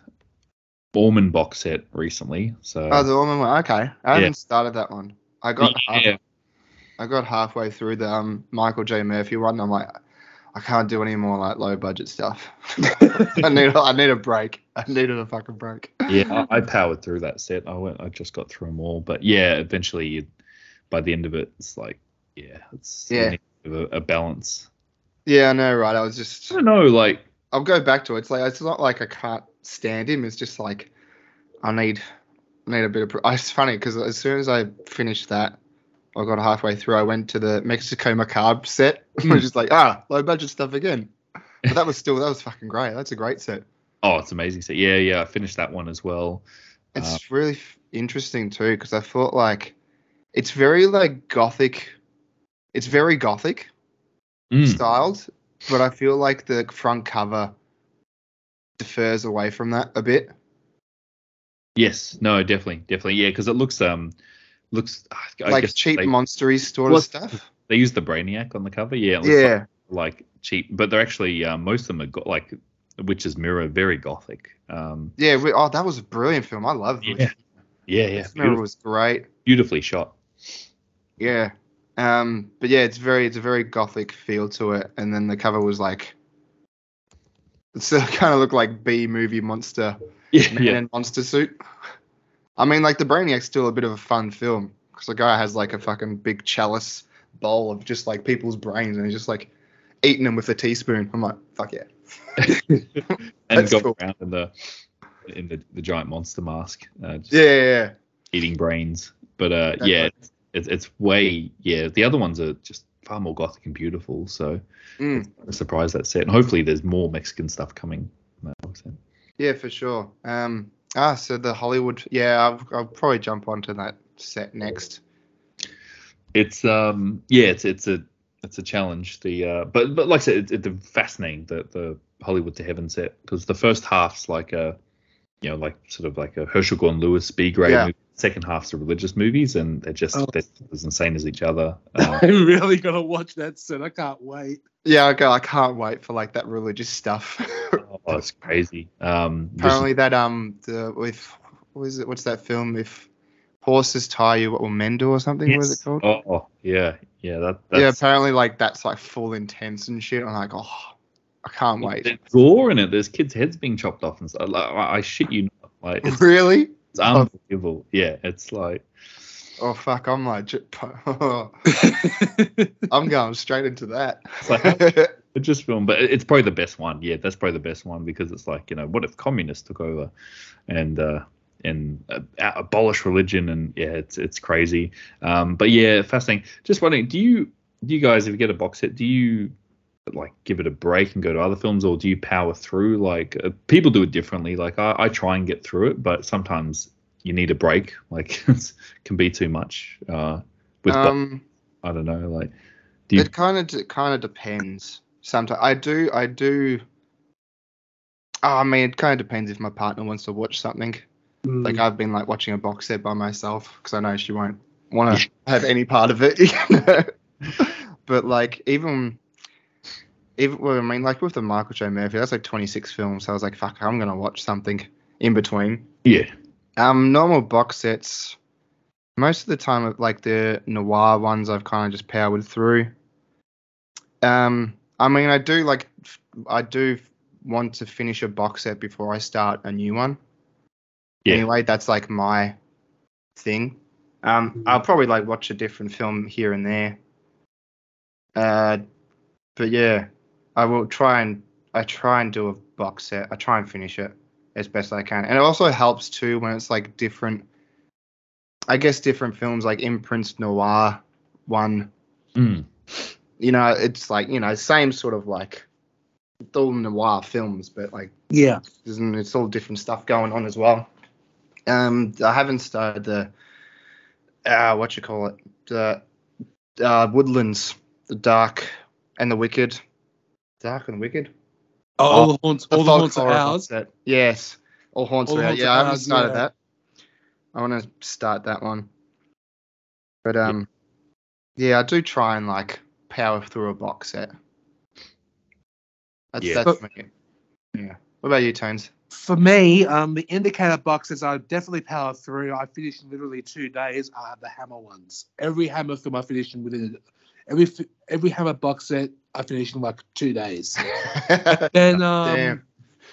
Orman box set recently. So Oh, the woman one. Okay, I Yeah. haven't started that one. I got half, I got halfway through the um, Michael J. Murphy one. And I'm like, I can't do any more like low budget stuff. (laughs) I need I need a break. I needed a fucking break. yeah, I, I powered through that set. I went, I just got through them all. But yeah, eventually, you, by the end of it, it's like, yeah, it's Yeah. a, a balance. Yeah, I know, right? I was just I don't know, like I'll go back to it. It's like it's not like I can't stand him. It's just like I need I need a bit of. pr- It's funny because as soon as I finished that, I got halfway through. I went to the Mexico Macabre set, (laughs) Hmm. which is like ah low budget stuff again. But that was still that was fucking great. That's a great set. oh, it's amazing. So yeah, yeah, I finished that one as well. It's Uh, really f- interesting too because I thought like it's very like gothic. It's very gothic Mm, styled, but I feel like the front cover differs away from that a bit. yes, no, definitely, definitely, yeah, because it looks um looks I like guess cheap they, monstery sort Well, of stuff. they use the Brainiac on the cover. Yeah, it looks Yeah, like cheap, but they're actually uh, most of them are got like Witch's Mirror, very gothic. Um, yeah. We, oh, that was a brilliant film. I love it. Yeah. yeah, yeah, Witch's Mirror was great. beautifully shot. Yeah. Um, but yeah, it's very it's a very gothic feel to it. And then the cover was like, it kind of look like B movie monster Yeah, man yeah, in monster suit. I mean, like the Brainiac's still a bit of a fun film because the guy has like a fucking big chalice bowl of just like people's brains and he's just like eating them with a teaspoon. I'm like, fuck yeah. (laughs) and That's go cool. around in the in the, the giant monster mask, uh, just Yeah, yeah, yeah. eating brains. But uh, yeah, it's, it's it's way yeah. The other ones are just far more gothic and beautiful. So Mm. I'm surprised that's set. And hopefully there's more Mexican stuff coming. Yeah, for sure. Um, ah, so the Hollywood. Yeah, I'll, I'll probably jump onto that set next. It's um yeah, it's it's a it's a challenge. The uh, but but like I said, it's, it's fascinating the the Hollywood to Heaven set because the first half's like a you know like sort of like a Herschell Gordon Lewis B grade. Yeah. Movie. Second half's the religious movies, and they're just Oh. they're as insane as each other. (laughs) Uh, I'm really gonna watch that soon. I can't wait. Yeah, I go. I can't wait for like that religious stuff. (laughs) oh, it's crazy. Um, this- Apparently, that um, the with what is it? What's that film? If horses tie you, what will men do or something? Was it called? Oh, oh, yeah, yeah. That yeah, that's, apparently, like that's like full intense and shit. I'm like, oh, I can't wait. There's gore in it. There's kids' heads being chopped off and stuff. Like, I, I shit you not. Like (laughs) really? It's unbelievable. Yeah, it's like Oh fuck! I'm like, (laughs) (laughs) I'm going straight into that. It's like- (laughs) It just film, but it's probably the best one. Yeah, that's probably the best one because it's like you know, what if communists took over, and uh, and uh, abolish religion, and yeah, it's it's crazy. Um, but yeah, fascinating. Just wondering, do you do you guys if you get a box set, do you like give it a break and go to other films, or do you power through? Like uh, people do it differently. Like I, I try and get through it, but sometimes you need a break. (laughs) Like it can be too much. Uh, with um, I don't know, like do you it kind of it kind of depends. Sometimes I do I do. Oh, I mean, it kind of depends if my partner wants to watch something. Mm. Like I've been like watching a box set by myself because I know she won't want to have any part of it. (laughs) You know? (laughs) but like even. Even, well, I mean, like with the Michael J. Murphy, that's like 26 films. So I was like, fuck, I'm gonna watch something in between. yeah. Um, normal box sets. Most of the time, like the noir ones, I've kind of just powered through. Um, I mean, I do like, I do want to finish a box set before I start a new one. Yeah. Anyway, that's like my thing. Um, I'll probably like watch a different film here and there. Uh, but yeah, I will try and I try and do a box set. I try and finish it as best I can, and it also helps too when it's like different. I guess different films like Imprints Noir one. Mm. You know, it's like you know same sort of like it's all noir films, but like yeah. isn't it's all different stuff going on as well. Um, I haven't started the uh, what you call it, the uh, Woodlands, the Dark and the Wicked, Dark and Wicked. Oh, all the haunts, all the folk haunts are horror ours. concept. Yes, all haunts All are out. Haunts Yeah, I haven't started yeah. that. I want to start that one. But um, yeah, I do try and like power through a box set. That's Yeah. that's me. Yeah. What about you, Tones? For me, um, the indicator boxes I definitely power through. I finished in literally two days. Are the Hammer ones. Every Hammer film I finished in within every every Hammer box set I finished in like two days. (laughs) Then um, Damn.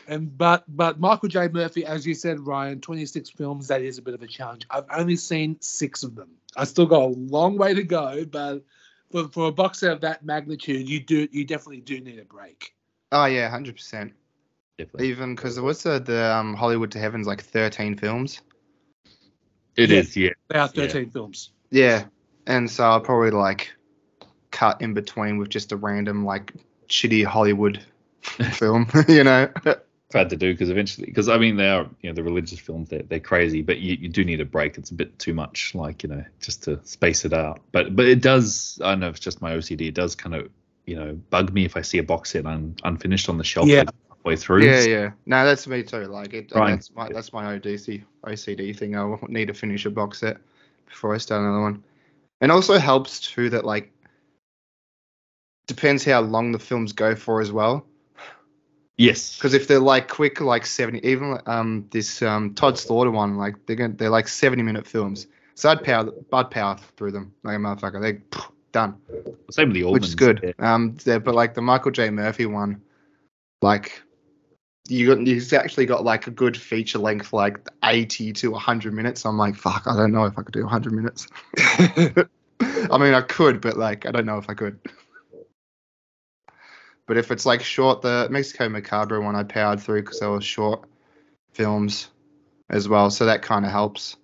and but but Michael J Murphy, as you said, Ryan, twenty six films. That is a bit of a challenge. I've only seen six of them. I still got a long way to go, but for, for a box set of that magnitude, you do you definitely do need a break. Oh yeah, hundred percent. Definitely. Even because what's the the um, Hollywood to Heaven's like thirteen films. It Yeah. is, yeah. They are thirteen films. Yeah, and so I'll probably like cut in between with just a random like shitty Hollywood (laughs) film, (laughs) you know. It's hard to do because eventually, because I mean, they are, you know, the religious films, they're, they're crazy, but you, you do need a break. It's a bit too much, like, you know, just to space it out. But but it does, I don't know if it's just my OCD, it does kind of, you know, bug me if I see a box set un, unfinished on the shelf Yeah. halfway through. yeah, yeah. No, that's me too. Like it, Right. that's my that's my ODC OCD thing. I need to finish a box set before I start another one. And also helps too that like depends how long the films go for as well. Yes. Because if they're like quick, like seventy, even um this um Tod Slaughter one, like they're gonna, they're like seventy minute films. So I'd power I'd power through them like a motherfucker. They done, Same with the old which is good. Um, but like the Michael J Murphy one, like you got you've actually got like a good feature length, like 80 to 100 minutes. I'm like, fuck, I don't know if I could do 100 minutes. (laughs) I mean, I could, but like, I don't know if I could. But if it's like short, the Mexico Macabre one I powered through because they were short films as well, so that kind of helps.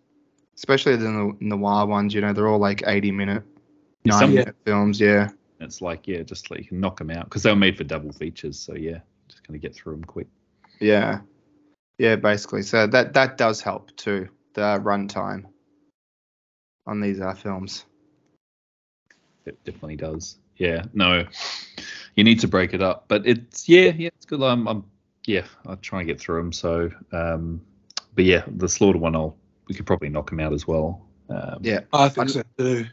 Especially the noir ones, you know, they're all like 80 minute, 90 some- minute films. Yeah. It's like yeah, just like you can knock them out because they were made for double features. So yeah, just gonna get through them quick. Yeah, yeah, basically. So that that does help too. The runtime on these uh, films. It definitely does. Yeah, no, you need to break it up, but it's yeah, yeah, it's good. I'm, I'm yeah, I'll try and get through them. So, um, but yeah, the slaughter one, I'll we could probably knock them out as well. Um, Yeah, I think so too.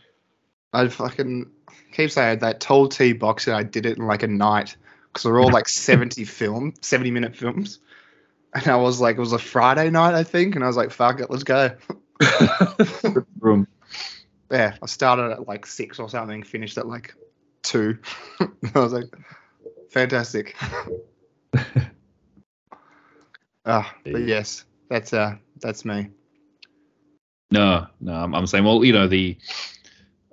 I fucking keep saying that Tall T box set. I did it in like a night because they're all like (laughs) seventy film, seventy minute films, and I was like, it was a Friday night, I think, and I was like, fuck it, let's go. (laughs) room. Yeah, I started at like six or something, finished at like two. (laughs) I was like, fantastic. (laughs) Ah, but yes, that's uh, that's me. No, no, I'm, I'm saying, well, you know, the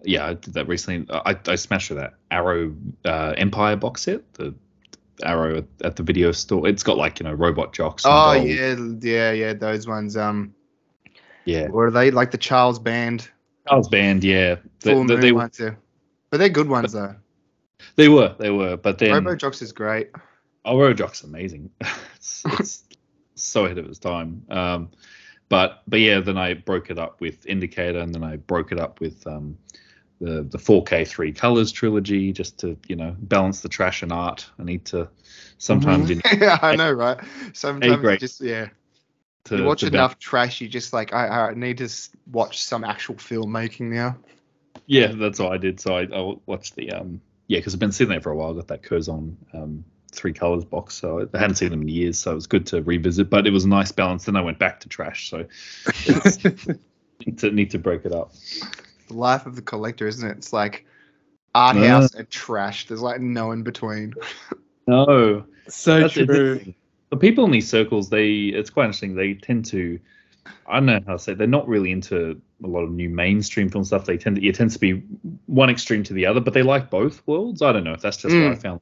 yeah, I did that recently. I, I smashed through that Arrow uh, Empire box set, the Arrow at, at the video store. It's got like you know Robot Jox. Oh yeah, yeah, yeah. Those ones. Um, yeah. what are they like the Charles Band Charles Band, yeah, full they, moon they, ones? Yeah. But they're good ones though. They were, they were, but then Robot Jox is great. Oh, Rojock's amazing. (laughs) it's, it's so ahead of its time. Um, but but yeah, then I broke it up with Indicator, and then I broke it up with um, the the 4K three colors trilogy, just to you know balance the trash and art. I need to sometimes need (laughs) yeah, I know, right? Sometimes just yeah. to, you watch enough trash, you just like I, I need to watch some actual filmmaking now. Yeah, that's what I did. So I, I watched the um yeah because I've been sitting there for a while. I Got that Curzon um three colors box, so I hadn't seen them in years. So it was good to revisit. But it was a nice balance. Then I went back to trash. So (laughs) need to need to break it up. The life of the collector, isn't it? It's like art Yeah. house and trash. There's like no in between. (laughs) No, So that's true. The people in these circles, they it's quite interesting. They tend to, I don't know how to say, they're not really into a lot of new mainstream film stuff. They tend to, it tends to be one extreme to the other, but they like both worlds. I don't know if that's just what I Mm. found.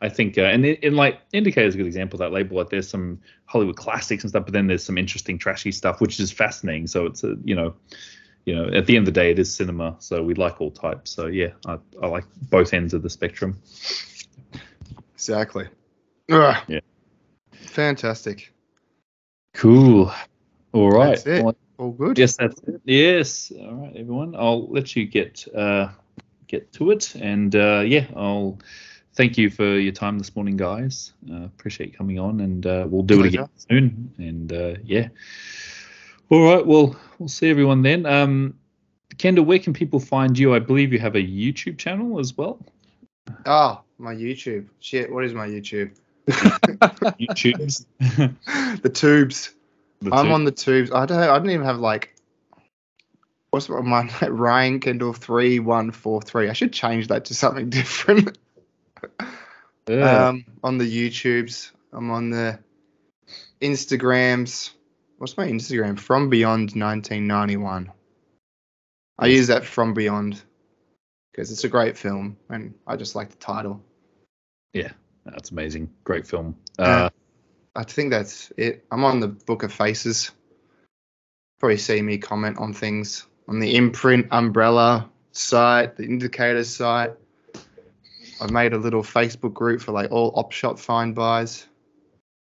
I think, uh, and in, in like Indicator is a good example of that label. Like there's some Hollywood classics and stuff, but then there's some interesting trashy stuff, which is fascinating. So it's a, you know, you know, at the end of the day, it is cinema, so we like all types. So yeah, I, I like both ends of the spectrum. Exactly. Ugh. Yeah. Fantastic. Cool. All right. That's it. Well, All good. Yes, that's it. Yes. All right, everyone. I'll let you get uh, get to it, and uh, yeah, I'll thank you for your time this morning, guys. Uh, appreciate coming on, and uh, we'll do it again soon. And uh, yeah. All right. Well, we'll see everyone then. Um, Kendall, where can people find you? I believe you have a YouTube channel as well. Oh, my YouTube. Shit, what is my YouTube? (laughs) YouTube's. (laughs) the tubes. The I'm two- on the tubes. I don't. I don't even have like. What's my (laughs) Ryan Kendall three one four three? I should change that to something (laughs) different. Yeah. Um, on the YouTubes, I'm on the Instagrams. What's my Instagram? From Beyond 1991. I use that from Beyond because it's a great film, and I just like the title. Yeah, that's amazing. Great film. Yeah. Uh, I think that's it. I'm on the Book of Faces. Probably see me comment on things on the imprint umbrella site, the indicator site. I've made a little Facebook group for like all op shop find buys.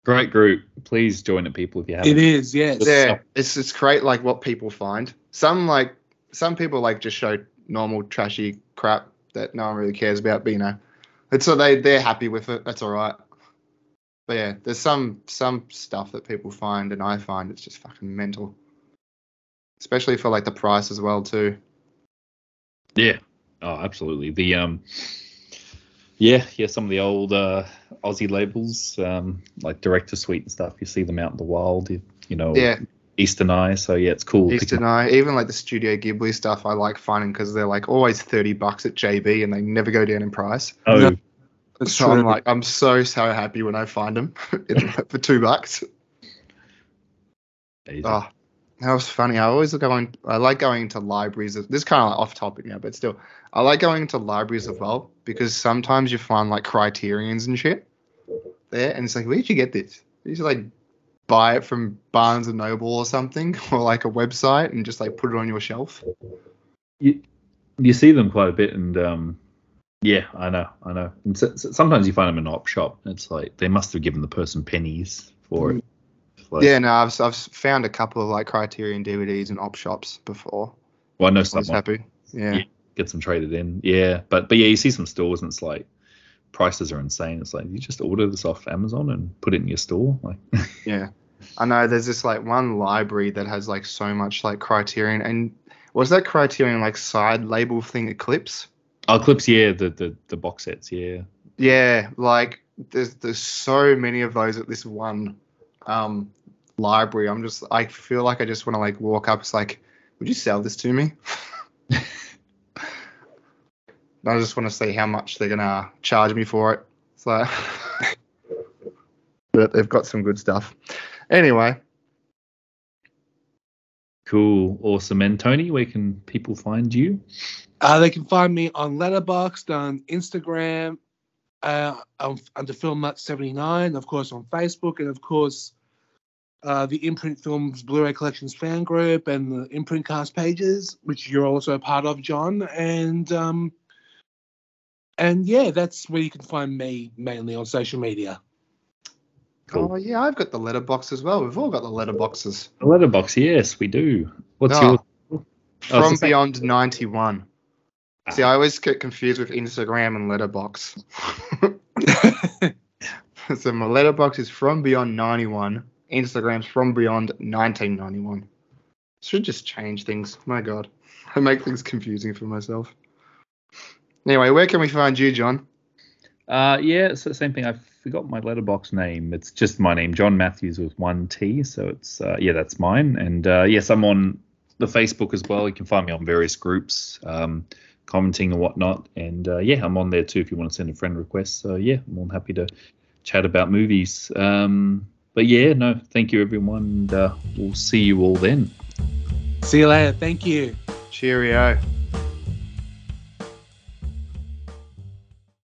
great group. Please join it, people, if you haven't. It is, yes. Yeah, it's it's great like what people find. Some like some people like just show normal trashy crap that no one really cares about, but you know. It's so they they're happy with it. That's all right. But yeah, there's some some stuff that people find and I find it's just fucking mental. Especially for like the price as well too. Yeah. Oh, absolutely. The um yeah, yeah, some of the old uh Aussie labels, um, like Director Suite and stuff, you see them out in the wild, you, you know, Yeah, Eastern Eye. So yeah, it's cool. Eastern Eye, even like the Studio Ghibli stuff, I like finding because they're like always thirty bucks at JB and they never go down in price. Oh, No. That's so I'm like, I'm so so happy when I find them (laughs) (laughs) for two bucks. Easy. Oh, that was funny. I always go going. I like going to libraries. This is kind of like off topic now, but still, I like going to libraries as well because sometimes you find like criterions and shit there, and it's like, where did you get this? You just like buy it from Barnes and Noble or something, (laughs) or like a website, and just like put it on your shelf. you you see them quite a bit, and um, yeah, I know, I know. And so, so- sometimes you find them in an op shop. It's like they must have given the person pennies for it. Like, Yeah, no, I've I've found a couple of like Criterion DVDs in op shops before. Well, I know I someone happy. Yeah. Yeah. gets them traded in. Yeah, but but yeah, you see some stores and it's like prices are insane. It's like you just order this off Amazon and put it in your store. Like, (laughs) Yeah. I know there's this like one library that has like so much like criterion and was that criterion like side label thing Eclipse? Oh, clips, yeah, the the the box sets, yeah. Yeah, like there's there's so many of those at this one um library. I'm just I feel like I just want to like walk up. It's like, would you sell this to me? (laughs) I just want to see how much they're gonna charge me for it. So, (laughs) but they've got some good stuff. Anyway, Cool, awesome. And Tony, where can people find you? Uh, they can find me on Letterboxd, on Instagram, uh, under Film Nut 79, of course on Facebook, and of course uh, the Imprint Films Blu-ray Collections fan group and the Imprint Cast pages, which you're also a part of, John. And um, and yeah, that's where you can find me mainly on social media. Cool. oh yeah, I've got the letterbox as well. We've all got the letterboxes. The letterbox, yes, we do. What's Oh. yours? Oh, From the same. Beyond 91. See, I always get confused with Instagram and Letterboxd. (laughs) (laughs) so my Letterboxd is From Beyond 91. Instagram's From Beyond 1991. Should just change things. My God, (laughs) I make things confusing for myself. Anyway, where can we find you, John? Uh, yeah, it's the same thing. I forgot my Letterboxd name. It's just my name, John Mathews with one T. So it's uh, yeah, that's mine. And uh, yes, I'm on the Facebook as well. You can find me on various groups, um, commenting and whatnot. And uh, yeah, I'm on there too if you want to send a friend request. So yeah, I'm more than happy to chat about movies. Um, but yeah, no, thank you everyone. And uh, we'll see you all then. See you later. Thank you. Cheerio.